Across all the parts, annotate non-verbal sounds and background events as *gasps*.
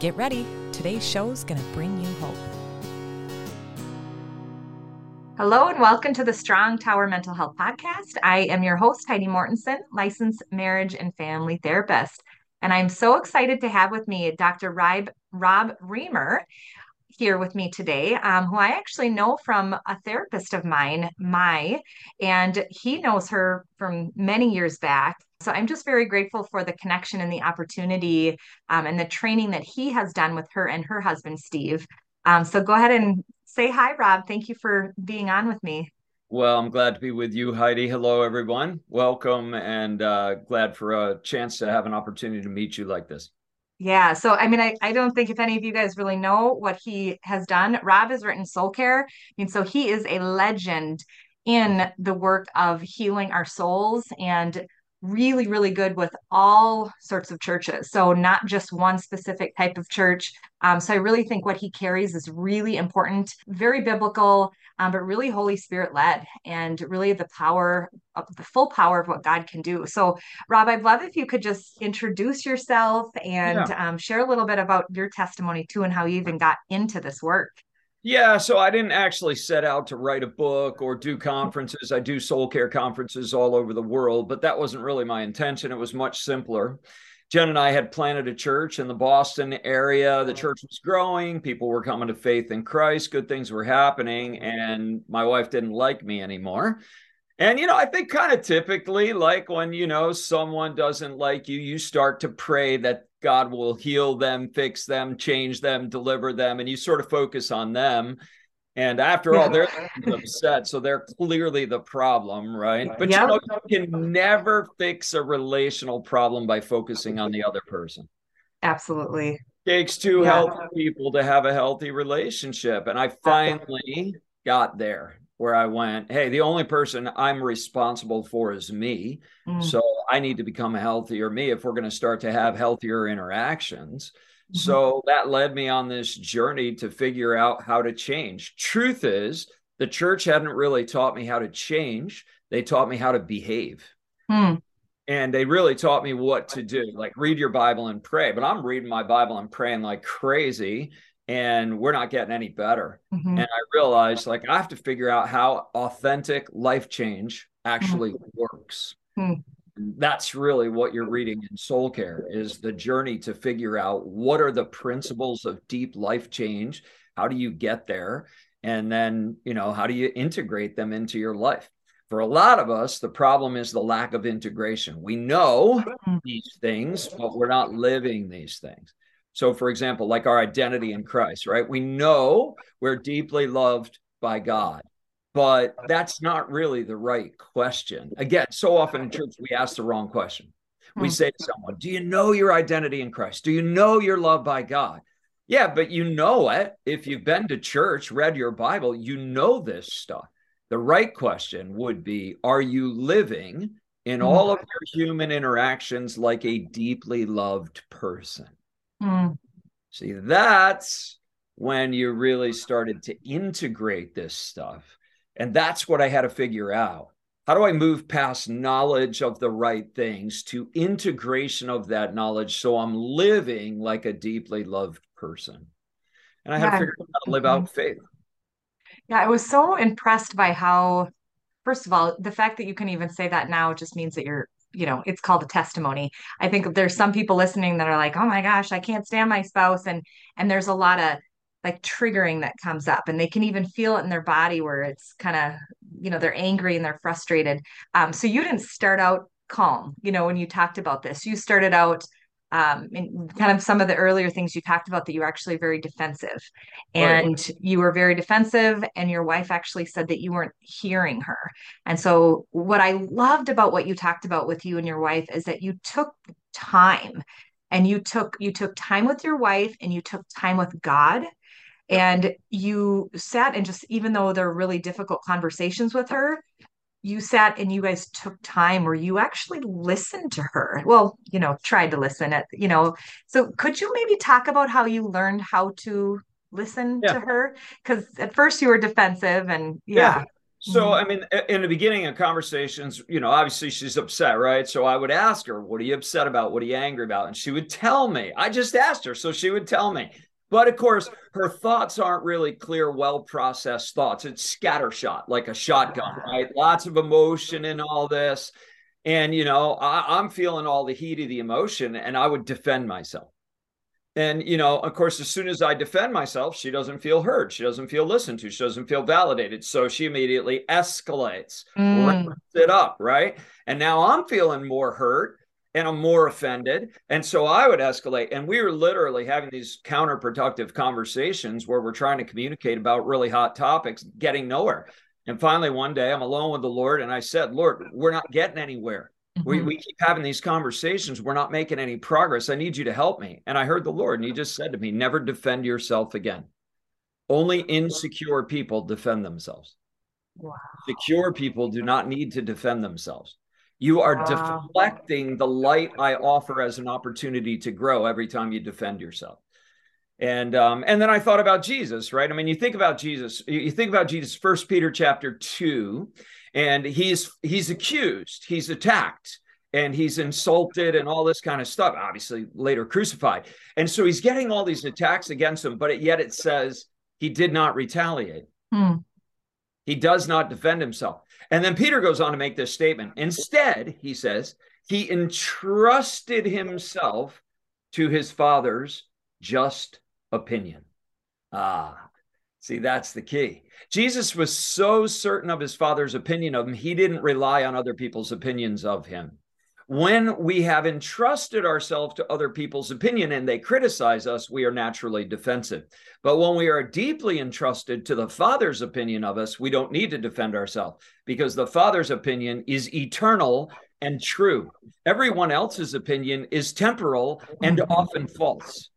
Get ready, today's show is going to bring you hope. Hello, and welcome to the Strong Tower Mental Health Podcast. I am your host, Heidi Mortensen, licensed marriage and family therapist. And I'm so excited to have with me Dr. Rob, Rob Reimer here with me today, um, who I actually know from a therapist of mine, Mai, and he knows her from many years back. So I'm just very grateful for the connection and the opportunity um, and the training that he has done with her and her husband, Steve. Um, so go ahead and say hi, Rob. Thank you for being on with me. Well, I'm glad to be with you, Heidi. Hello, everyone. Welcome and uh, glad for a chance to have an opportunity to meet you like this. Yeah. So, I mean, I, I don't think if any of you guys really know what he has done, Rob has written Soul Care. I mean, so he is a legend in the work of healing our souls and really, really good with all sorts of churches. So, not just one specific type of church. Um, so, I really think what he carries is really important, very biblical, um, but really Holy Spirit led and really the power, of, the full power of what God can do. So, Rob, I'd love if you could just introduce yourself and yeah. um, share a little bit about your testimony too and how you even got into this work. Yeah, so I didn't actually set out to write a book or do conferences. I do soul care conferences all over the world, but that wasn't really my intention. It was much simpler. Jen and I had planted a church in the Boston area. The church was growing, people were coming to faith in Christ, good things were happening, and my wife didn't like me anymore. And, you know, I think kind of typically, like when, you know, someone doesn't like you, you start to pray that God will heal them, fix them, change them, deliver them, and you sort of focus on them. And after all, they're *laughs* upset. So they're clearly the problem, right? But yep. you know, you can never fix a relational problem by focusing on the other person. Absolutely. It takes two yeah. healthy people to have a healthy relationship. And I finally got there where I went, hey, the only person I'm responsible for is me. Mm. So I need to become a healthier me if we're going to start to have healthier interactions. Mm-hmm. So that led me on this journey to figure out how to change. Truth is, the church hadn't really taught me how to change, they taught me how to behave. Mm. And they really taught me what to do, like read your Bible and pray. But I'm reading my Bible and praying like crazy and we're not getting any better. Mm-hmm. And I realized like I have to figure out how authentic life change actually mm-hmm. works. Mm-hmm. That's really what you're reading in soul care is the journey to figure out what are the principles of deep life change? How do you get there? And then, you know, how do you integrate them into your life? For a lot of us, the problem is the lack of integration. We know mm-hmm. these things, but we're not living these things. So, for example, like our identity in Christ, right? We know we're deeply loved by God, but that's not really the right question. Again, so often in church, we ask the wrong question. We hmm. say to someone, Do you know your identity in Christ? Do you know you're loved by God? Yeah, but you know it. If you've been to church, read your Bible, you know this stuff. The right question would be Are you living in hmm. all of your human interactions like a deeply loved person? Mm. See, that's when you really started to integrate this stuff. And that's what I had to figure out. How do I move past knowledge of the right things to integration of that knowledge so I'm living like a deeply loved person? And I yeah. had to figure out how to live out mm-hmm. faith. Yeah, I was so impressed by how, first of all, the fact that you can even say that now just means that you're you know it's called a testimony i think there's some people listening that are like oh my gosh i can't stand my spouse and and there's a lot of like triggering that comes up and they can even feel it in their body where it's kind of you know they're angry and they're frustrated. Um, so you didn't start out calm you know when you talked about this. You started out um, and kind of some of the earlier things you talked about that you were actually very defensive and right. you were very defensive and your wife actually said that you weren't hearing her. And so what i loved about what you talked about with you and your wife is that you took time and you took you took time with your wife and you took time with god and you sat and just even though they're really difficult conversations with her you sat and you guys took time where you actually listened to her well you know tried to listen at you know so could you maybe talk about how you learned how to listen yeah. to her because at first you were defensive and yeah. yeah. So, mm-hmm. I mean, in the beginning of conversations, you know, obviously she's upset, right? So I would ask her, What are you upset about? What are you angry about? And she would tell me. I just asked her. So she would tell me. But of course, her thoughts aren't really clear, well processed thoughts. It's scattershot, like a shotgun, right? Lots of emotion in all this. And, you know, I, I'm feeling all the heat of the emotion and I would defend myself. And, you know, of course, as soon as I defend myself, she doesn't feel heard. She doesn't feel listened to. She doesn't feel validated. So she immediately escalates, mm. it up, right? And now I'm feeling more hurt and I'm more offended. And so I would escalate. And we were literally having these counterproductive conversations where we're trying to communicate about really hot topics, getting nowhere. And finally, one day I'm alone with the Lord and I said, Lord, we're not getting anywhere. Mm-hmm. We, we keep having these conversations. We're not making any progress. I need you to help me. And I heard the Lord, and He just said to me, Never defend yourself again. Only insecure people defend themselves. Wow. Secure people do not need to defend themselves. You are wow. deflecting the light I offer as an opportunity to grow every time you defend yourself. And um, and then I thought about Jesus, right? I mean, you think about Jesus, you think about Jesus, First Peter chapter two, and he's he's accused, he's attacked, and he's insulted and all this kind of stuff. Obviously, later crucified, and so he's getting all these attacks against him, but yet it says he did not retaliate. Hmm. He does not defend himself. And then Peter goes on to make this statement. Instead, he says, he entrusted himself to his father's just opinion. Ah, see, that's the key. Jesus was so certain of his father's opinion of him, he didn't rely on other people's opinions of him when we have entrusted ourselves to other people's opinion and they criticize us, we are naturally defensive. But when we are deeply entrusted to the Father's opinion of us, we don't need to defend ourselves because the Father's opinion is eternal and true. Everyone else's opinion is temporal and often false.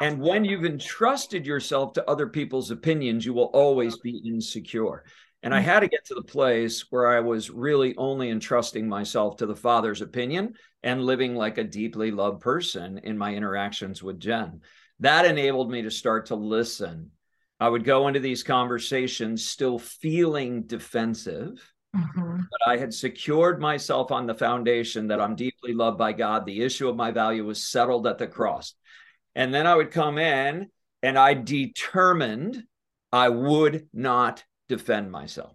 And when you've entrusted yourself to other people's opinions, you will always be insecure. And I had to get to the place where I was really only entrusting myself to the Father's opinion and living like a deeply loved person in my interactions with Jen. That enabled me to start to listen. I would go into these conversations still feeling defensive, mm-hmm. but I had secured myself on the foundation that I'm deeply loved by God. The issue of my value was settled at the cross. And then I would come in and I determined I would not defend myself.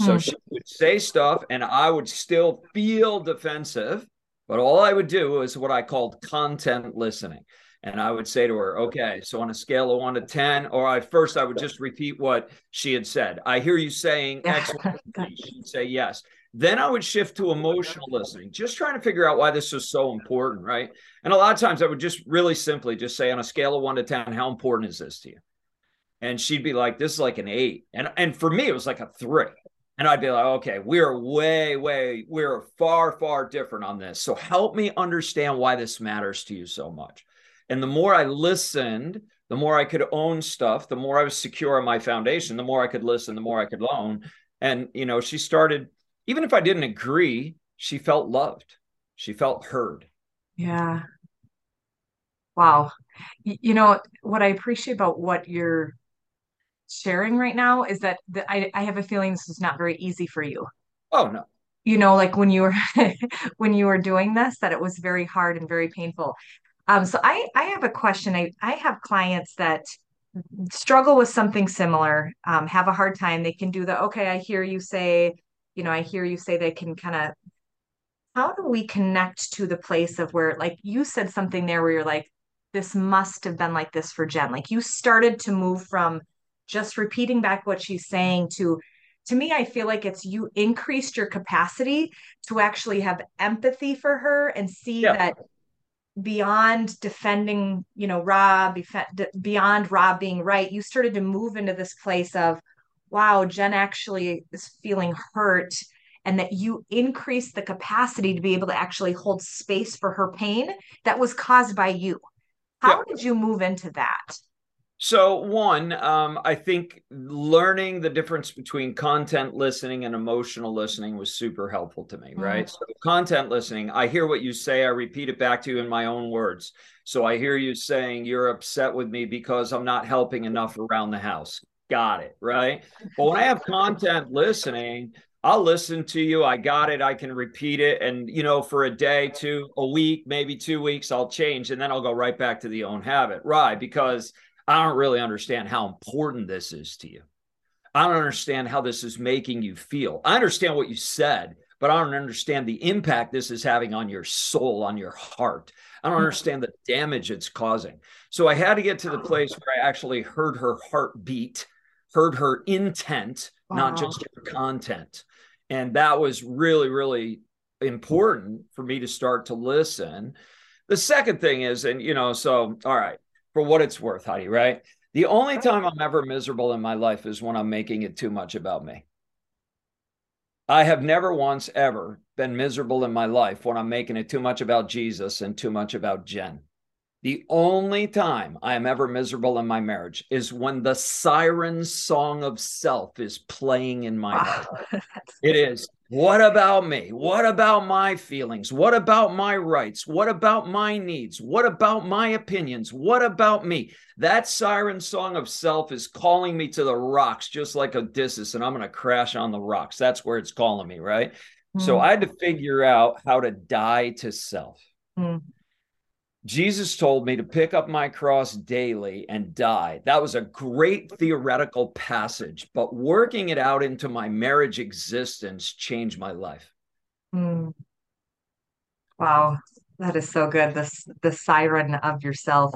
So hmm. she would say stuff and I would still feel defensive, but all I would do is what I called content listening. And I would say to her, okay, so on a scale of one to 10, or I first I would just repeat what she had said. I hear you saying X, *laughs* she'd say yes. Then I would shift to emotional listening, just trying to figure out why this is so important, right? And a lot of times I would just really simply just say on a scale of one to 10, how important is this to you? And she'd be like, "This is like an eight. and and for me it was like a three. And I'd be like, "Okay, we're way, way, we're far, far different on this. So help me understand why this matters to you so much." And the more I listened, the more I could own stuff, the more I was secure on my foundation, the more I could listen, the more I could loan. And you know, she started, even if I didn't agree, she felt loved. She felt heard. Yeah. Wow. You know, what I appreciate about what you're sharing right now is that the, I, I have a feeling this is not very easy for you. Oh no. You know, like when you were *laughs* when you were doing this, that it was very hard and very painful. Um, so I I have a question. I I have clients that struggle with something similar, um, have a hard time. They can do the okay. I hear you say, you know, I hear you say they can kind of. How do we connect to the place of where, like you said something there, where you're like, this must have been like this for Jen. Like you started to move from just repeating back what she's saying to to me i feel like it's you increased your capacity to actually have empathy for her and see yeah. that beyond defending you know rob beyond rob being right you started to move into this place of wow jen actually is feeling hurt and that you increase the capacity to be able to actually hold space for her pain that was caused by you how yeah. did you move into that So, one, um, I think learning the difference between content listening and emotional listening was super helpful to me, mm-hmm. right? So, content listening, I hear what you say, I repeat it back to you in my own words. So, I hear you saying you're upset with me because I'm not helping enough around the house. Got it, right? But when I have content listening, I'll listen to you. I got it. I can repeat it. And, you know, for a day, two, a week, maybe two weeks, I'll change and then I'll go right back to the own habit. Right. Because I don't really understand how important this is to you. I don't understand how this is making you feel. I understand what you said, but I don't understand the impact this is having on your soul, on your heart. I don't hmm. understand the damage it's causing. So I had to get to the place where I actually heard her heartbeat, heard her intent, wow. not just her content. And that was really, really important for me to start to listen. The second thing is, and you know, so all right, for what it's worth, Heidi, right? The only time I'm ever miserable in my life is when I'm making it too much about me. I have never once ever been miserable in my life when I'm making it too much about Jesus and too much about Jen. The only time I am ever miserable in my marriage is when the siren song of self is playing in my heart. *laughs* it is what about me? What about my feelings? What about my rights? What about my needs? What about my opinions? What about me? That siren song of self is calling me to the rocks, just like Odysseus, and I'm going to crash on the rocks. That's where it's calling me, right? Mm. So I had to figure out how to die to self. Mm. Jesus told me to pick up my cross daily and die. That was a great theoretical passage, but working it out into my marriage existence changed my life. Mm. Wow, that is so good. This the siren of yourself.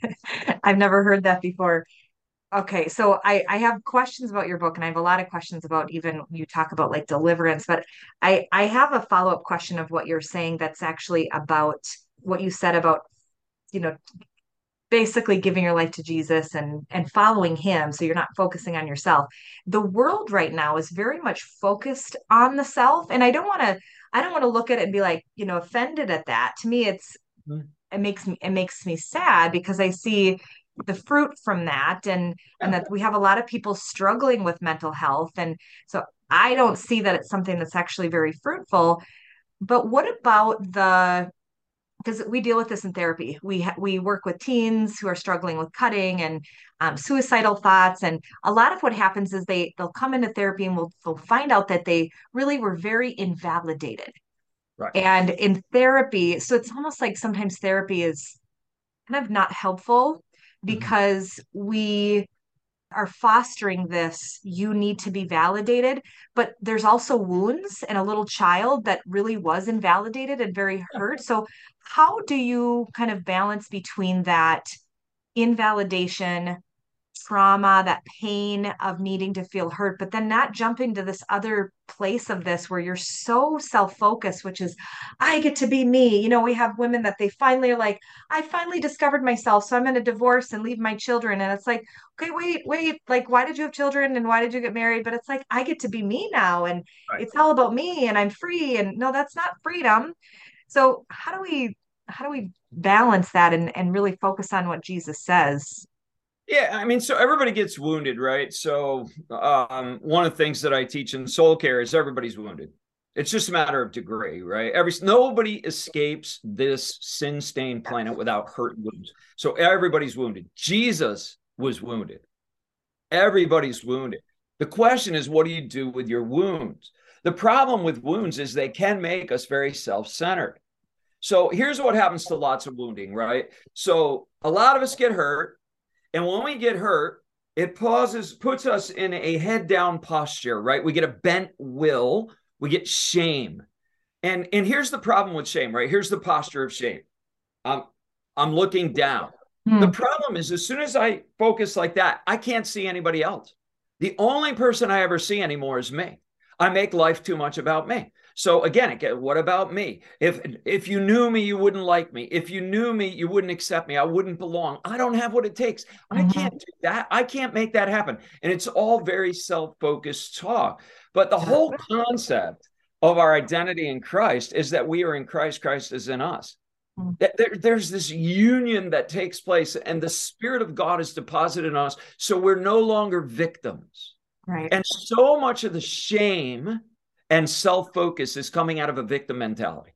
*laughs* I've never heard that before. Okay, so I I have questions about your book, and I have a lot of questions about even you talk about like deliverance, but I I have a follow up question of what you're saying that's actually about what you said about you know basically giving your life to Jesus and and following him so you're not focusing on yourself. The world right now is very much focused on the self and I don't want to I don't want to look at it and be like, you know, offended at that. To me it's mm-hmm. it makes me it makes me sad because I see the fruit from that and and that we have a lot of people struggling with mental health and so I don't see that it's something that's actually very fruitful. But what about the because we deal with this in therapy. We ha- we work with teens who are struggling with cutting and um, suicidal thoughts, and a lot of what happens is they they'll come into therapy and we'll they'll find out that they really were very invalidated. Right. And in therapy, so it's almost like sometimes therapy is kind of not helpful mm-hmm. because mm-hmm. we are fostering this you need to be validated but there's also wounds and a little child that really was invalidated and very hurt. So how do you kind of balance between that invalidation trauma, that pain of needing to feel hurt, but then not jumping to this other place of this where you're so self focused, which is, I get to be me. You know, we have women that they finally are like, I finally discovered myself. So I'm going to divorce and leave my children. And it's like, okay, wait, wait. Like, why did you have children and why did you get married? But it's like, I get to be me now. And right. it's all about me and I'm free. And no, that's not freedom. So how do we, how do we balance that and, and really focus on what Jesus says yeah, I mean, so everybody gets wounded, right? So um, one of the things that I teach in soul care is everybody's wounded. It's just a matter of degree, right? Every nobody escapes this sin-stained planet without hurt wounds. So everybody's wounded. Jesus was wounded. Everybody's wounded. The question is, what do you do with your wounds? The problem with wounds is they can make us very self-centered. So here's what happens to lots of wounding, right? So a lot of us get hurt and when we get hurt, it pauses, puts us in a head down posture, right? We get a bent will, we get shame. And and here's the problem with shame, right? Here's the posture of shame. I'm I'm looking down. Hmm. The problem is as soon as I focus like that, I can't see anybody else. The only person I ever see anymore is me. I make life too much about me. So again, what about me? If if you knew me, you wouldn't like me. If you knew me, you wouldn't accept me. I wouldn't belong. I don't have what it takes. Mm-hmm. I can't do that. I can't make that happen. And it's all very self-focused talk. But the whole concept of our identity in Christ is that we are in Christ, Christ is in us. Mm. There, there's this union that takes place, and the Spirit of God is deposited in us. So we're no longer victims. Right. And so much of the shame and self focus is coming out of a victim mentality.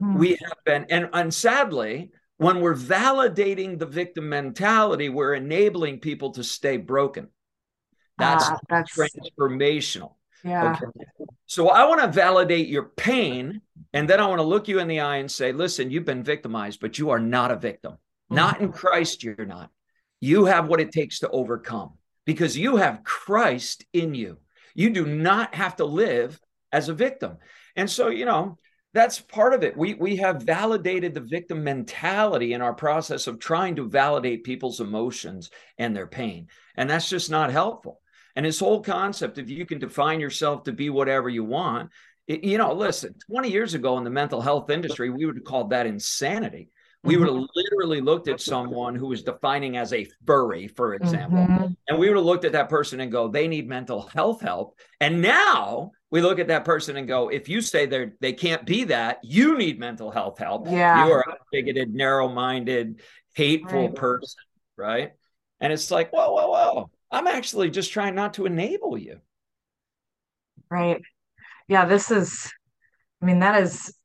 Mm-hmm. We have been, and, and sadly, when we're validating the victim mentality, we're enabling people to stay broken. That's, ah, that's transformational. Yeah. Okay. So I want to validate your pain. And then I want to look you in the eye and say, listen, you've been victimized, but you are not a victim. Mm-hmm. Not in Christ, you're not. You have what it takes to overcome because you have Christ in you. You do not have to live as a victim. And so, you know, that's part of it. We we have validated the victim mentality in our process of trying to validate people's emotions and their pain. And that's just not helpful. And this whole concept, if you can define yourself to be whatever you want, it, you know, listen, 20 years ago in the mental health industry, we would have called that insanity. We would have mm-hmm. literally looked at someone who was defining as a furry, for example, mm-hmm. and we would have looked at that person and go, they need mental health help. And now we look at that person and go, if you say they're they can't be that, you need mental health help. Yeah. You are a bigoted, narrow-minded, hateful right. person, right? And it's like, whoa, whoa, whoa. I'm actually just trying not to enable you. Right. Yeah, this is, I mean, that is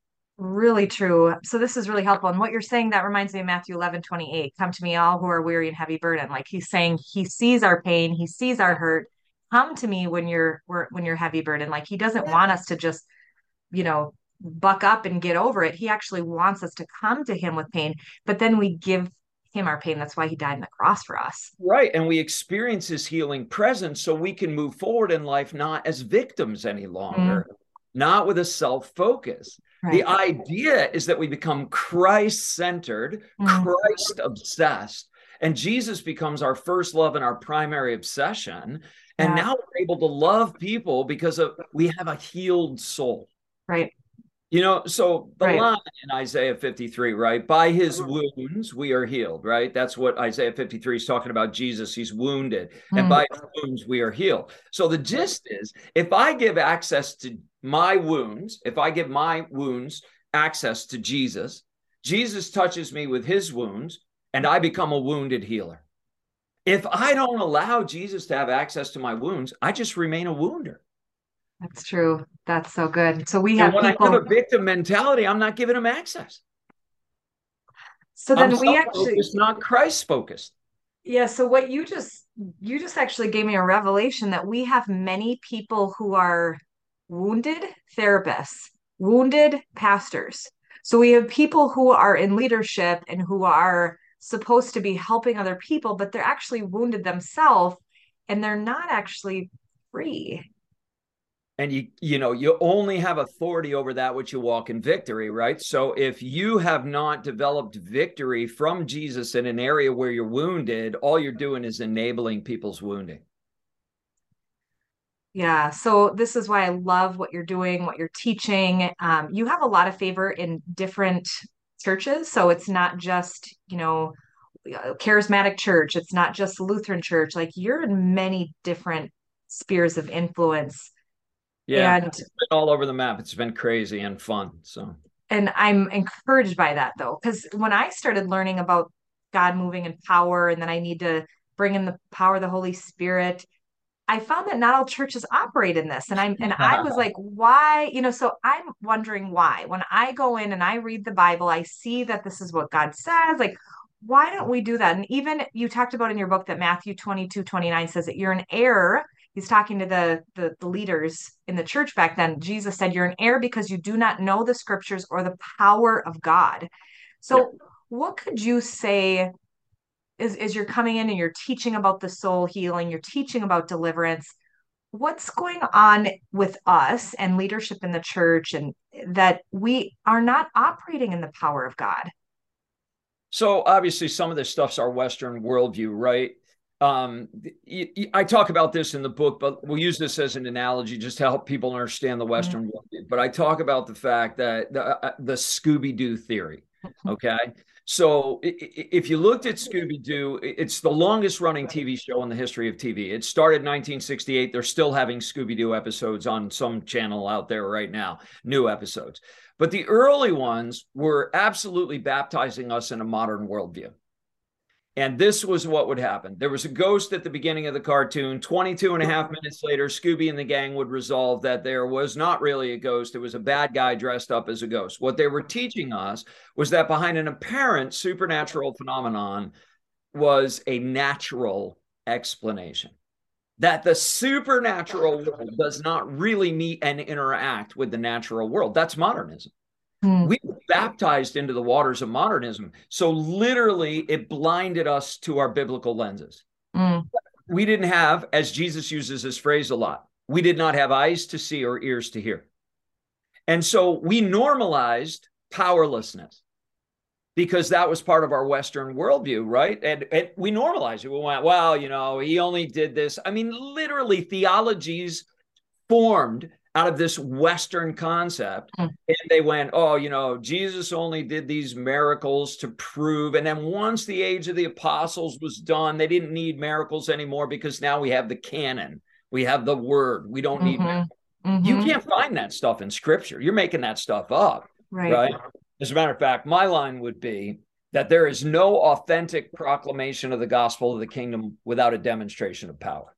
really true. So this is really helpful. And what you're saying, that reminds me of Matthew 11, 28. Come to me, all who are weary and heavy burden. Like he's saying, he sees our pain, he sees our hurt. Come to me when you're when you're heavy burden. Like he doesn't want us to just, you know, buck up and get over it. He actually wants us to come to him with pain, but then we give him our pain. That's why he died on the cross for us. Right. And we experience his healing presence so we can move forward in life not as victims any longer, mm. not with a self focus. Right. The idea is that we become Christ centered, mm. Christ obsessed, and Jesus becomes our first love and our primary obsession. And yeah. now we're able to love people because of we have a healed soul. Right. You know, so the right. line in Isaiah 53, right? By his wounds we are healed, right? That's what Isaiah 53 is talking about Jesus. He's wounded, mm. and by his wounds we are healed. So the gist is if I give access to my wounds, if I give my wounds access to Jesus, Jesus touches me with his wounds, and I become a wounded healer. If I don't allow Jesus to have access to my wounds, I just remain a wounder. That's true. That's so good. So we have when people... I have a victim mentality, I'm not giving them access. So then I'm we actually it's not Christ focused. Yeah. So what you just you just actually gave me a revelation that we have many people who are wounded therapists, wounded pastors. So we have people who are in leadership and who are supposed to be helping other people, but they're actually wounded themselves and they're not actually free. And you you know you only have authority over that which you walk in victory right? So if you have not developed victory from jesus in an area where you're wounded all you're doing is enabling people's wounding yeah so this is why i love what you're doing what you're teaching um, you have a lot of favor in different churches so it's not just you know charismatic church it's not just lutheran church like you're in many different spheres of influence yeah, and all over the map. It's been crazy and fun. So, and I'm encouraged by that though, because when I started learning about God moving in power, and then I need to bring in the power of the Holy Spirit, I found that not all churches operate in this. And I'm and I was *laughs* like, why? You know, so I'm wondering why. When I go in and I read the Bible, I see that this is what God says. Like, why don't we do that? And even you talked about in your book that Matthew 22, 29 says that you're an heir he's talking to the, the, the leaders in the church back then jesus said you're an heir because you do not know the scriptures or the power of god so yeah. what could you say is, is you're coming in and you're teaching about the soul healing you're teaching about deliverance what's going on with us and leadership in the church and that we are not operating in the power of god so obviously some of this stuff's our western worldview right um, I talk about this in the book, but we'll use this as an analogy just to help people understand the Western mm-hmm. world. But I talk about the fact that the, uh, uh the Scooby Doo theory. Mm-hmm. Okay. So if you looked at Scooby Doo, it's the longest running TV show in the history of TV. It started in 1968. They're still having Scooby Doo episodes on some channel out there right now, new episodes. But the early ones were absolutely baptizing us in a modern worldview. And this was what would happen. There was a ghost at the beginning of the cartoon. 22 and a half minutes later, Scooby and the gang would resolve that there was not really a ghost. It was a bad guy dressed up as a ghost. What they were teaching us was that behind an apparent supernatural phenomenon was a natural explanation. That the supernatural world does not really meet and interact with the natural world. That's modernism. Mm. We were baptized into the waters of modernism. So literally, it blinded us to our biblical lenses. Mm. We didn't have, as Jesus uses this phrase a lot, we did not have eyes to see or ears to hear. And so we normalized powerlessness because that was part of our Western worldview, right? And, and we normalized it. We went, well, you know, he only did this. I mean, literally, theologies formed out of this Western concept. Mm. And they went, oh, you know, Jesus only did these miracles to prove. And then once the age of the apostles was done, they didn't need miracles anymore because now we have the canon, we have the word. We don't need mm-hmm. mm-hmm. You can't find that stuff in scripture. You're making that stuff up. Right. right. As a matter of fact, my line would be that there is no authentic proclamation of the gospel of the kingdom without a demonstration of power.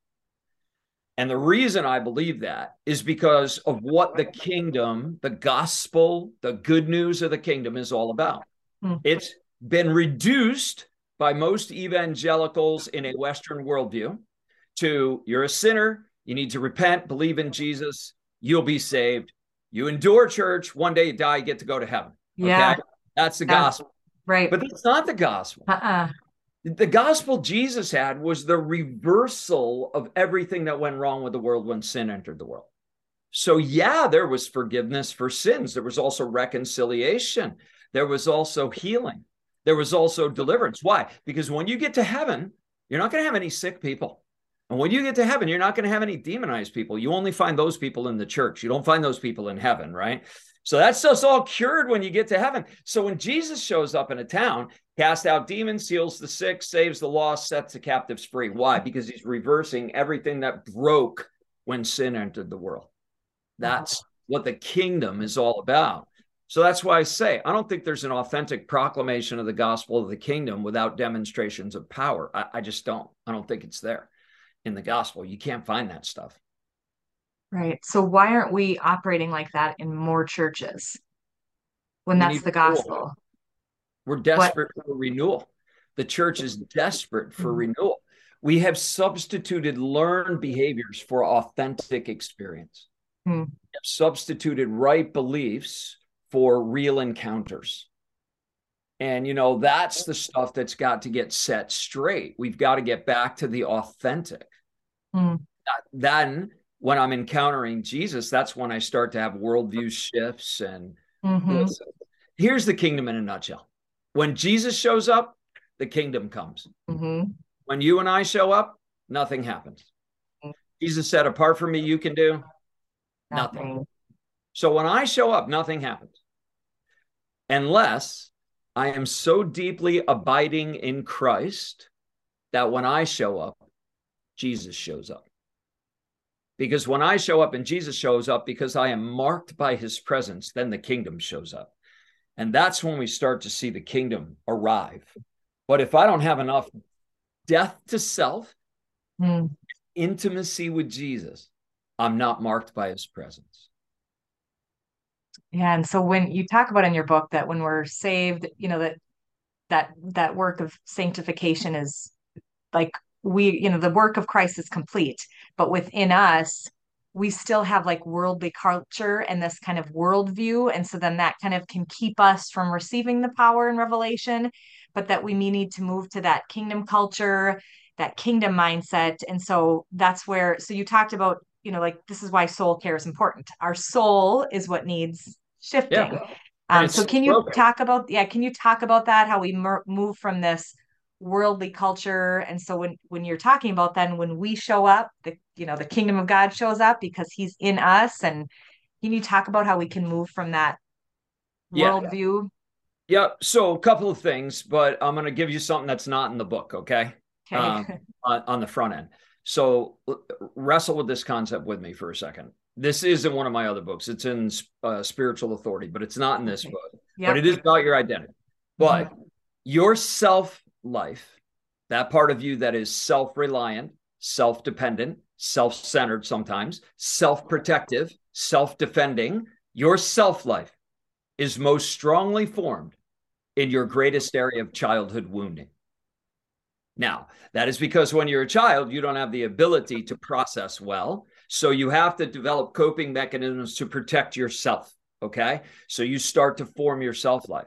And the reason I believe that is because of what the kingdom, the gospel, the good news of the kingdom is all about. Hmm. It's been reduced by most evangelicals in a Western worldview to you're a sinner, you need to repent, believe in Jesus, you'll be saved. You endure church, one day you die, you get to go to heaven. Yeah. Okay? That's the gospel. Right. But that's not the gospel. Uh-uh the gospel Jesus had was the reversal of everything that went wrong with the world when sin entered the world. So, yeah, there was forgiveness for sins. There was also reconciliation. There was also healing. There was also deliverance. Why? Because when you get to heaven, you're not going to have any sick people. And when you get to heaven, you're not going to have any demonized people. You only find those people in the church. You don't find those people in heaven, right? So that's just all cured when you get to heaven. So when Jesus shows up in a town, casts out demons, heals the sick, saves the lost, sets the captives free. Why? Because he's reversing everything that broke when sin entered the world. That's what the kingdom is all about. So that's why I say I don't think there's an authentic proclamation of the gospel of the kingdom without demonstrations of power. I, I just don't. I don't think it's there in the gospel. You can't find that stuff. Right. So why aren't we operating like that in more churches when that's the gospel? Renewal. We're desperate what? for renewal. The church is desperate for mm-hmm. renewal. We have substituted learned behaviors for authentic experience. Mm-hmm. Have substituted right beliefs for real encounters. And, you know, that's the stuff that's got to get set straight. We've got to get back to the authentic. Mm. Then when I'm encountering Jesus, that's when I start to have worldview shifts. And mm-hmm. here's the kingdom in a nutshell when Jesus shows up, the kingdom comes. Mm-hmm. When you and I show up, nothing happens. Mm-hmm. Jesus said, Apart from me, you can do nothing. nothing. So when I show up, nothing happens. Unless I am so deeply abiding in Christ that when I show up, Jesus shows up. Because when I show up and Jesus shows up, because I am marked by his presence, then the kingdom shows up. And that's when we start to see the kingdom arrive. But if I don't have enough death to self, mm. intimacy with Jesus, I'm not marked by his presence. Yeah. And so when you talk about in your book that when we're saved, you know, that that that work of sanctification is like we you know the work of christ is complete but within us we still have like worldly culture and this kind of worldview. And so then that kind of can keep us from receiving the power and revelation but that we need to move to that kingdom culture that kingdom mindset. And so that's where so you talked about you know like this is why soul care is important. Our soul is what needs shifting. Yeah. um, so can you broken. talk about yeah can you talk about that? How we mer- move from this worldly culture and so when when you're talking about then when we show up the you know the kingdom of god shows up because he's in us and can you talk about how we can move from that yeah. worldview yeah so a couple of things but i'm going to give you something that's not in the book okay, okay. Um, *laughs* on, on the front end so wrestle with this concept with me for a second this is in one of my other books. It's in uh, Spiritual Authority, but it's not in this okay. book. Yep. But it is about your identity. But mm-hmm. your self life, that part of you that is self reliant, self dependent, self centered sometimes, self protective, self defending, your self life is most strongly formed in your greatest area of childhood wounding. Now, that is because when you're a child, you don't have the ability to process well. So you have to develop coping mechanisms to protect yourself. Okay. So you start to form your self life.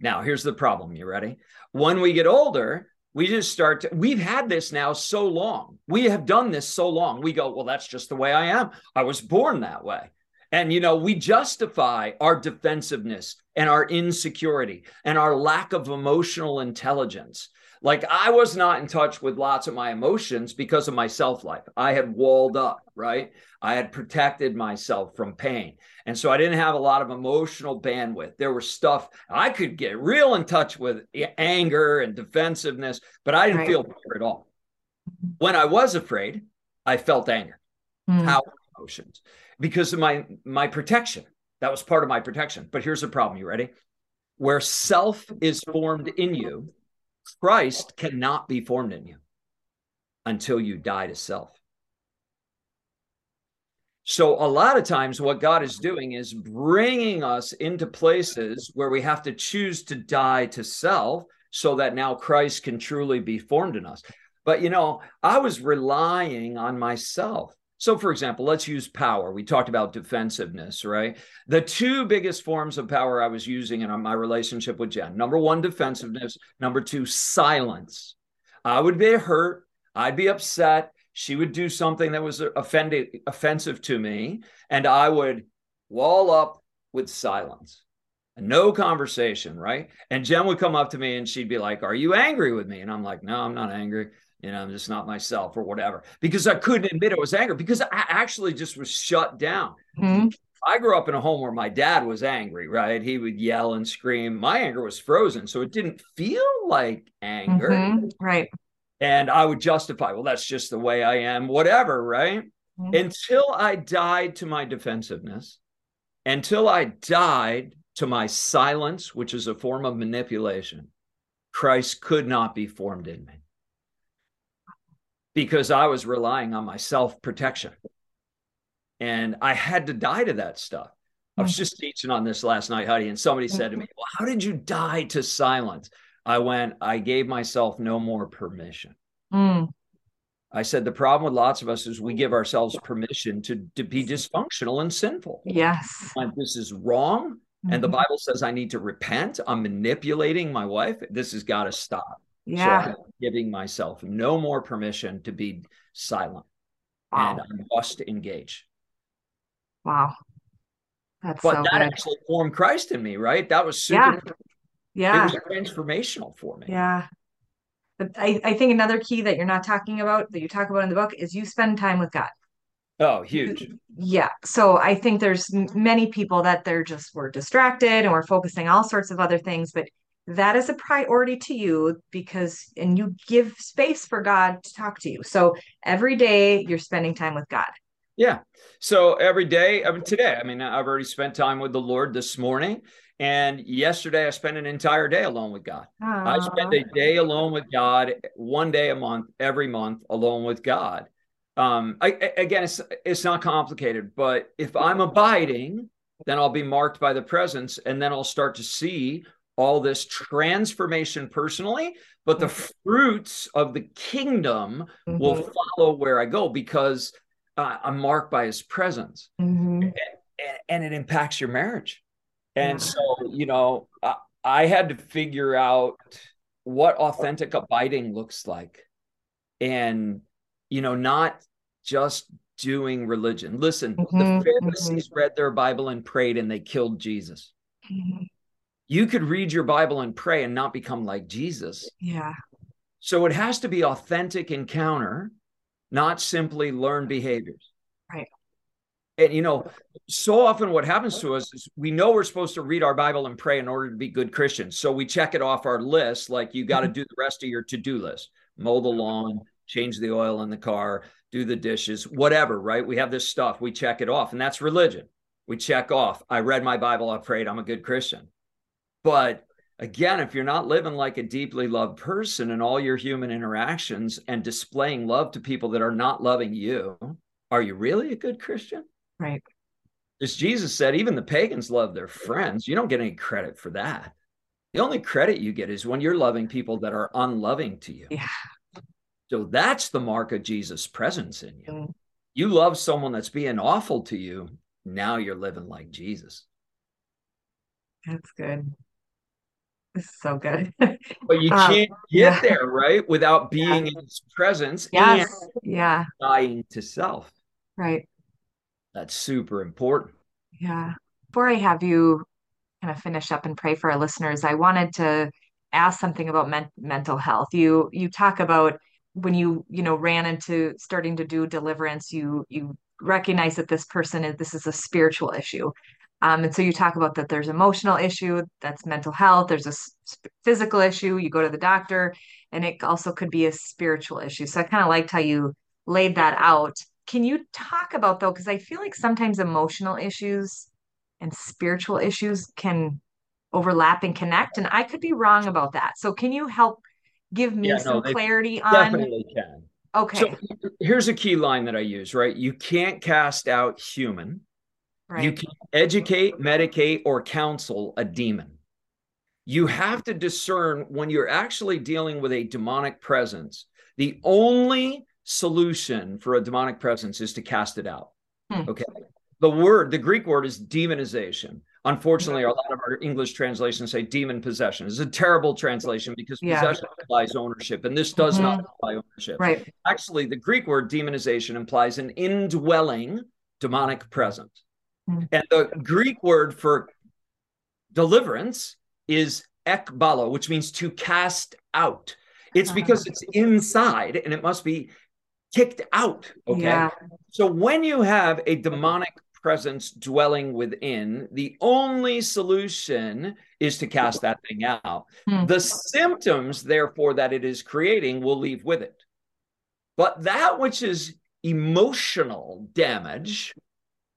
Now, here's the problem. You ready? When we get older, we just start to, we've had this now so long. We have done this so long. We go, well, that's just the way I am. I was born that way. And, you know, we justify our defensiveness and our insecurity and our lack of emotional intelligence. Like I was not in touch with lots of my emotions because of my self life. I had walled up, right? I had protected myself from pain. And so I didn't have a lot of emotional bandwidth. There was stuff I could get real in touch with anger and defensiveness, but I didn't right. feel fear at all. When I was afraid, I felt anger, mm. power emotions because of my my protection. That was part of my protection. But here's the problem. You ready? Where self is formed in you, Christ cannot be formed in you until you die to self. So, a lot of times, what God is doing is bringing us into places where we have to choose to die to self so that now Christ can truly be formed in us. But, you know, I was relying on myself. So, for example, let's use power. We talked about defensiveness, right? The two biggest forms of power I was using in my relationship with Jen number one, defensiveness. Number two, silence. I would be hurt. I'd be upset. She would do something that was offended, offensive to me, and I would wall up with silence. No conversation, right? And Jen would come up to me and she'd be like, Are you angry with me? And I'm like, No, I'm not angry you know, I'm just not myself or whatever, because I couldn't admit it was anger because I actually just was shut down. Mm-hmm. I grew up in a home where my dad was angry, right? He would yell and scream. My anger was frozen. So it didn't feel like anger. Mm-hmm. Right. And I would justify, well, that's just the way I am, whatever, right? Mm-hmm. Until I died to my defensiveness, until I died to my silence, which is a form of manipulation, Christ could not be formed in me because I was relying on my self protection. And I had to die to that stuff. I was hmm. just teaching on this last night, Heidi, and somebody said to me, Well, how did you die to silence? I went, I gave myself no more permission. Mm. I said, the problem with lots of us is we give ourselves permission to, to be dysfunctional and sinful. Yes. This is wrong. Mm-hmm. And the hmm. Bible says I need to repent. I'm manipulating my wife. This has got to stop. Yeah. So I'm giving myself no more permission to be silent. Wow. And I must engage. Wow. That's but so that good. actually formed Christ in me, right? That was super. Yeah. yeah. It was transformational for me. Yeah. But I, I think another key that you're not talking about that you talk about in the book is you spend time with God. Oh, huge. Yeah. So I think there's many people that they're just we're distracted and we're focusing all sorts of other things, but that is a priority to you because and you give space for God to talk to you. So every day you're spending time with God. Yeah. So every day, I mean today, I mean I've already spent time with the Lord this morning and yesterday I spent an entire day alone with God. Aww. I spend a day alone with God, one day a month, every month alone with God. Um, I, again, it's it's not complicated, but if I'm abiding, then I'll be marked by the presence, and then I'll start to see all this transformation personally, but the mm-hmm. fruits of the kingdom mm-hmm. will follow where I go because uh, I'm marked by his presence. Mm-hmm. And, and, it impacts your marriage. And yeah. so, you know, I, I had to figure out what authentic abiding looks like. And, you know, not just doing religion. Listen, mm-hmm. the Pharisees mm-hmm. read their Bible and prayed and they killed Jesus. You could read your Bible and pray and not become like Jesus. Yeah. So it has to be authentic encounter, not simply learned behaviors. Right. And you know, so often what happens to us is we know we're supposed to read our Bible and pray in order to be good Christians. So we check it off our list, like you got to mm-hmm. do the rest of your to-do list: mow the lawn, change the oil in the car, do the dishes, whatever, right? We have this stuff, we check it off, and that's religion. We check off. I read my Bible, I prayed, I'm a good Christian. But again, if you're not living like a deeply loved person in all your human interactions and displaying love to people that are not loving you, are you really a good Christian? Right. As Jesus said, even the pagans love their friends. You don't get any credit for that. The only credit you get is when you're loving people that are unloving to you. Yeah. So that's the mark of Jesus' presence in you. Mm. You love someone that's being awful to you. Now you're living like Jesus. That's good. This is so good. But you Um, can't get yeah. there, right? Without being in his presence Yes. and Yeah. dying to self. Right. That's super important. Yeah. Before I have you kind of finish up and pray for our listeners, I wanted to ask something about men mental health. You you talk about when you you know ran into starting to do deliverance, you you recognize that this person is this is a spiritual issue. Um, and so you talk about that there's emotional issue, that's mental health, there's a s- physical issue, you go to the doctor, and it also could be a spiritual issue. So I kind of liked how you laid that out. Can you talk about though, because I feel like sometimes emotional issues and spiritual issues can overlap and connect, and I could be wrong about that. So can you help give me Yeah, some clarity on? Definitely can. Okay, So here's a key line that I use, right? You can't cast out human. You right. can educate, medicate, or counsel a demon. You have to discern when you're actually dealing with a demonic presence. The only solution for a demonic presence is to cast it out. Hmm. Okay. The word, the Greek word is demonization. Unfortunately, a lot of our English translations say demon possession. It's a terrible translation because Yeah. possession implies ownership, and this does not Mhm. imply ownership. Right. Actually, the Greek word demonization implies an indwelling demonic presence. Hmm. And the Greek word for deliverance is ekbalo, which means to cast out. It's Uh-huh. because it's inside and it must be kicked out. Okay. Yeah. So when you have a demonic presence dwelling within, the only solution is to cast that thing out. Hmm. The symptoms, therefore, that it is creating will leave with it. But that which is emotional damage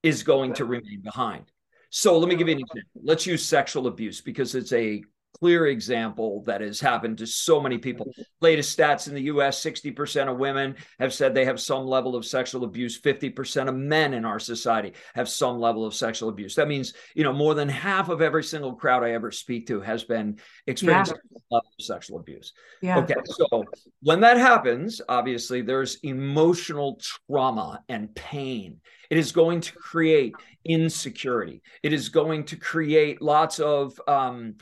is going to remain behind. So let me give you an example. Let's use sexual abuse because it's a clear example that has happened to so many people. Latest stats in the US 60% of women have said they have some level of sexual abuse. 50% of men in our society have some level of sexual abuse. That means, you know, more than half of every single crowd I ever speak to has been experiencing level of sexual abuse. Yeah. Okay, so when that happens, obviously there's emotional trauma and pain. It is going to create insecurity. It is going to create lots of um,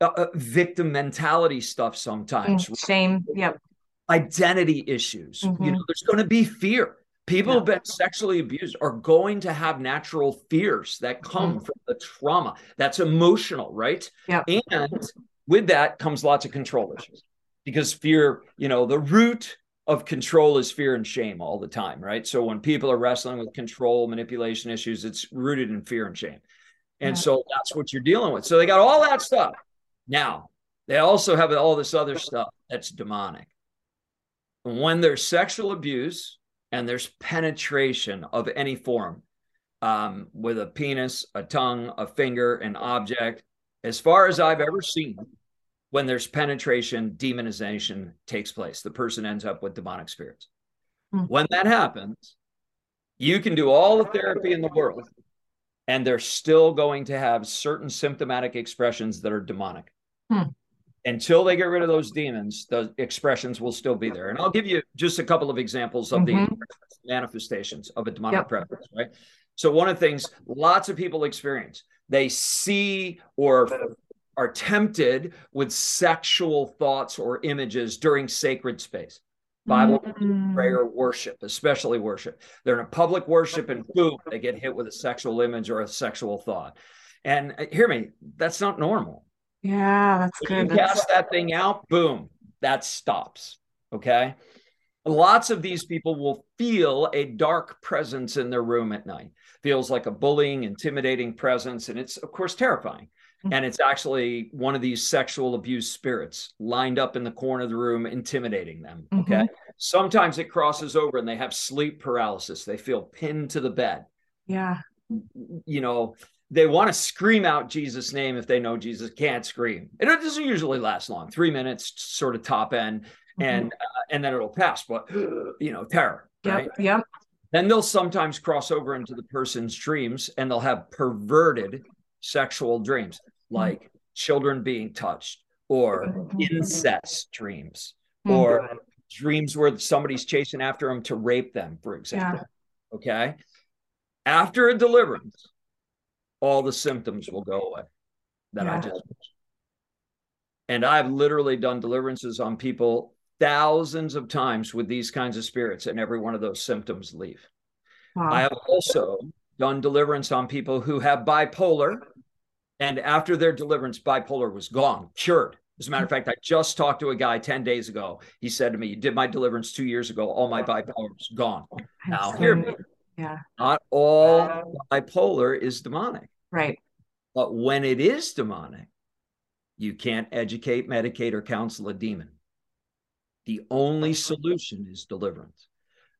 uh, uh, victim mentality stuff sometimes, Mm, Shame. Yep. identity issues. You Mhm. know, there's going to be fear. People Yeah. who've been sexually abused are going to have natural fears that come from the trauma. That's emotional, right? Yep. And with that comes lots of control issues because fear, you know, the root of control is fear and shame all the time, right? So when people are wrestling with control, manipulation issues, it's rooted in fear and shame. And Yeah. so that's what you're dealing with. So they got all that stuff. Now, they also have all this other stuff that's demonic. When there's sexual abuse and there's penetration of any form um, with a penis, a tongue, a finger, an object, as far as I've ever seen, when there's penetration, demonization takes place. The person ends up with demonic spirits. Hmm. When that happens, you can do all the therapy in the world, and they're still going to have certain symptomatic expressions that are demonic. Hmm. Until they get rid of those demons, the expressions will still be there. And I'll give you just a couple of examples of the Mhm. manifestations of a demonic Yep. presence, right? So one of the things lots of people experience, they see or are tempted with sexual thoughts or images during sacred space. Bible Mm. prayer worship, especially worship. They're in a public worship and boom, they get hit with a sexual image or a sexual thought. And uh, hear me, that's not normal. Yeah, that's If good. you That's- cast that thing out, boom, that stops. Okay. Lots of these people will feel a dark presence in their room at night. Feels like a bullying, intimidating presence. And it's, of course, terrifying. Mhm. And it's actually one of these sexual abuse spirits lined up in the corner of the room, intimidating them. Okay. sometimes it crosses over and they have sleep paralysis. They feel pinned to the bed. Yeah. You know, they want to scream out Jesus' name if they know Jesus can't scream. And it doesn't usually last long, three minutes, sort of top end, mm-hmm. and uh, and then it'll pass. But *gasps* you know, terror. Yep. Right? Yep. Then they'll sometimes cross over into the person's dreams, and they'll have perverted sexual dreams, mm-hmm. like mm-hmm. children being touched, or mm-hmm. incest dreams, mm-hmm. or dreams where somebody's chasing after them to rape them, for example. Yeah. Okay. After a deliverance, all the symptoms will go away that yeah. I just. And I've literally done deliverances on people thousands of times with these kinds of spirits, and every one of those symptoms leave. Wow. I have also done deliverance on people who have bipolar, and after their deliverance, bipolar was gone, cured. As a matter of fact, I just talked to a guy 10 days ago. He said to me, You did my deliverance two years ago. All my bipolar is gone. Now, hear me. Yeah. Not all bipolar is demonic. Right. But when it is demonic, you can't educate, medicate, or counsel a demon. The only solution is deliverance.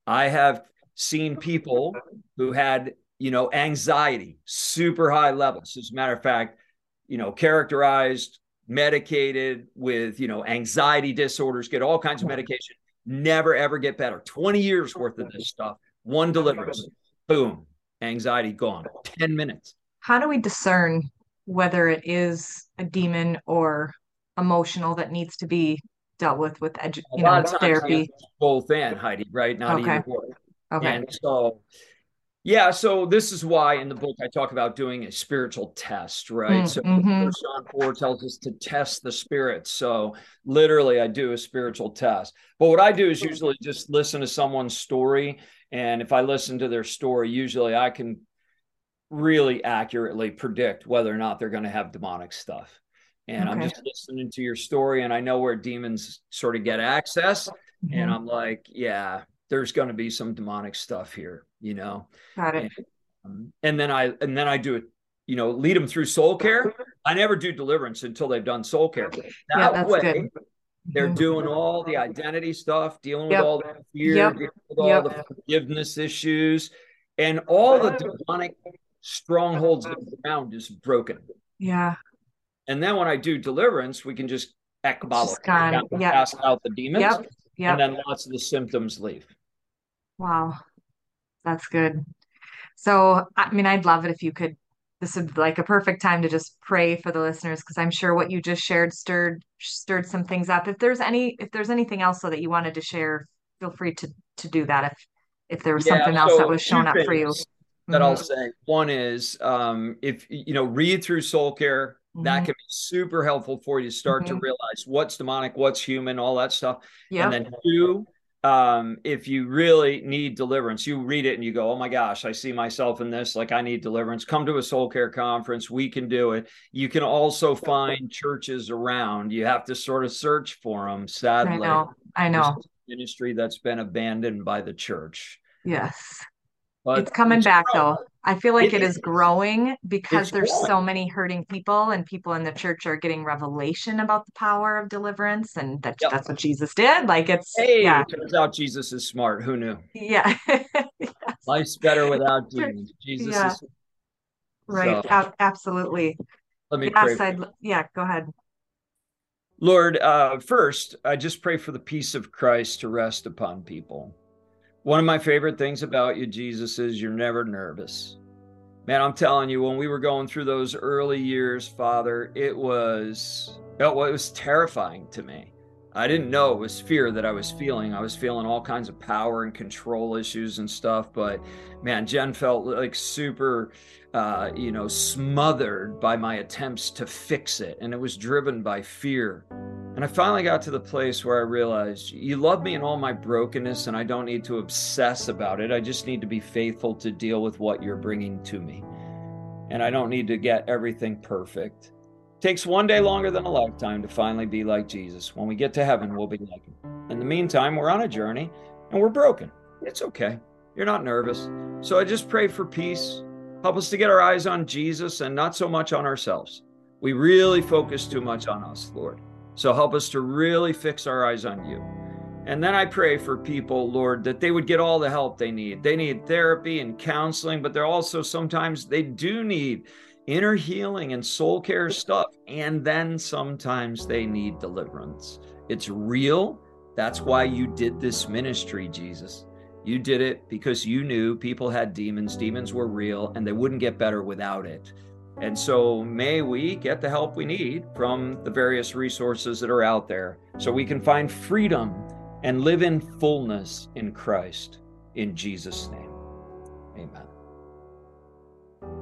I have seen people who had, you know, anxiety, super high levels. As a matter of fact, you know, characterized, medicated with, you know, anxiety disorders, get all kinds of medication, never ever get better. 20 years worth of this stuff, one deliverance, boom, anxiety gone, 10 minutes. How do we discern whether it is a demon or emotional that needs to be dealt with with edu- you know therapy? both and heidi right? Not okay. either or. okay. And so yeah so this is why in the book i talk about doing a spiritual test right? Mm, so mm-hmm. john 4 tells us to test the spirits so literally i do a spiritual test. But what i do is usually just listen to someone's story. And if i listen to their story usually i can really accurately predict whether or not they're going to have demonic stuff and okay. I'm just listening to your story and I know where demons sort of get access mm-hmm. and I'm like, yeah, there's going to be some demonic stuff here, you know. Got it. And, um, and then I and then I do it, you know, lead them through soul care. I never do deliverance until they've done soul care. That yeah, that's way, good. They're mm-hmm. doing all the identity stuff, dealing yep. with all the fear, yep. dealing with all yep. the forgiveness issues, and all the demonic strongholds of *laughs* the ground is broken. Yeah. And then when I do deliverance, we can just ekbalo, yeah. cast out the demons, yep. Yep. and then lots of the symptoms leave. Wow, that's good. So, I mean, I'd love it if you could. This would be like a perfect time to just pray for the listeners because I'm sure what you just shared stirred stirred some things up. If there's any, if there's anything else so that you wanted to share, feel free to to do that. If if there was yeah, something else that was shown up for you. That mm-hmm. I'll say. One is um, if you know, read through Soul Care Mm-hmm. That can be super helpful for you to start mm-hmm. to realize what's demonic, what's human, all that stuff. Yeah. And then two, um, if you really need deliverance, you read it and you go, Oh my gosh, I see myself in this. Like I need deliverance. Come to a soul care conference. We can do it. You can also find churches around. You have to sort of search for them. Sadly, I know. I know. Ministry that's been abandoned by the church. Yes. But it's coming it's back growing. though. I feel like it, it is, is growing because there's growing. so many hurting people and people in the church are getting revelation about the power of deliverance and that yep. that's what Jesus did. Like it's hey, yeah. it turns out Jesus is smart. Who knew? Yeah. *laughs* yes. Life's better without demons. Jesus yeah. is right. So, a- absolutely. Let me yes, pray. Yeah, go ahead. Lord, uh, first, I just pray for the peace of Christ to rest upon people. One of my favorite things about you, Jesus, is you're never nervous. Man, I'm telling you, when we were going through those early years, Father, it was it was terrifying to me. I didn't know it was fear that I was feeling. I was feeling all kinds of power and control issues and stuff. But man, Jen felt like super, uh, you know, smothered by my attempts to fix it. And it was driven by fear. And I finally got to the place where I realized you love me in all my brokenness, and I don't need to obsess about it. I just need to be faithful to deal with what you're bringing to me. And I don't need to get everything perfect. It takes one day longer than a lifetime to finally be like Jesus. When we get to heaven, we'll be like him. In the meantime, we're on a journey and we're broken. It's okay. You're not nervous. So I just pray for peace. Help us to get our eyes on Jesus and not so much on ourselves. We really focus too much on us, Lord. So help us to really fix our eyes on you. And then I pray for people, Lord, that they would get all the help they need. They need therapy and counseling, but they're also sometimes they do need inner healing and soul care stuff. And then sometimes they need deliverance. It's real. That's why you did this ministry, Jesus. You did it because you knew people had demons, demons were real, and they wouldn't get better without it. And so may we get the help we need from the various resources that are out there so we can find freedom and live in fullness in Christ. In Jesus' name, amen.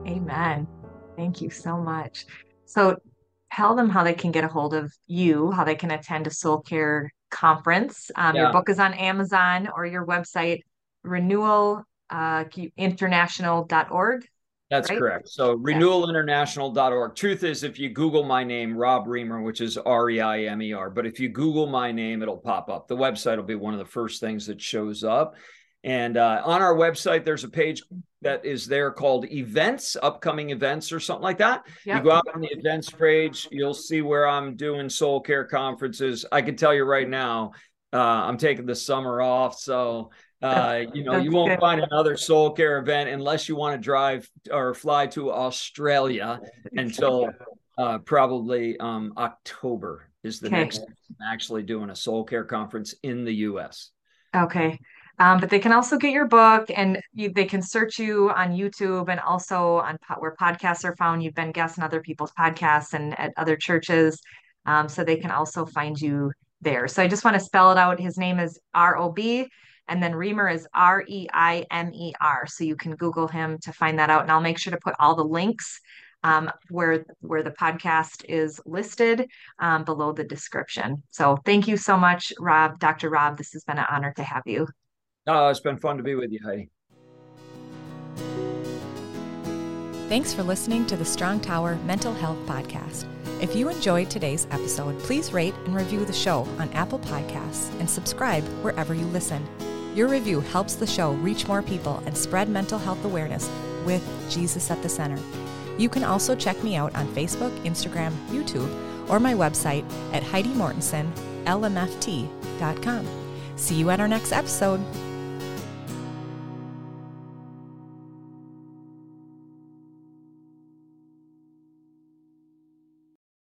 Amen. Thank you so much. So tell them how they can get a hold of you, how they can attend a soul care conference. Um, yeah. Your book is on Amazon or your website, renewal uh, international.org. That's right? correct. So renewalinternational.org. Truth is, if you Google my name, Rob Reimer, which is R E I M E R, but if you Google my name, it'll pop up. The website will be one of the first things that shows up. And uh, on our website, there's a page that is there called events, upcoming events, or something like that. Yep. You go out on the events page, you'll see where I'm doing soul care conferences. I can tell you right now, uh, I'm taking the summer off. So uh, you know, you won't find another soul care event unless you want to drive or fly to Australia until uh, probably um, October is the okay. next actually doing a soul care conference in the U.S. Okay. Um, but they can also get your book and you, they can search you on YouTube and also on where podcasts are found. You've been guests on other people's podcasts and at other churches. Um, so they can also find you there. So I just want to spell it out. His name is R O B and then Reimer is R E I M E R. So you can Google him to find that out. And I'll make sure to put all the links um, where where the podcast is listed um, below the description. So thank you so much, Rob, Dr. Rob. This has been an honor to have you. Oh, it's been fun to be with you, Heidi. Thanks for listening to the Strong Tower Mental Health Podcast. If you enjoyed today's episode, please rate and review the show on Apple Podcasts and subscribe wherever you listen. Your review helps the show reach more people and spread mental health awareness with Jesus at the center. You can also check me out on Facebook, Instagram, YouTube, or my website at HeidiMortensenLMFT.com. See you at our next episode.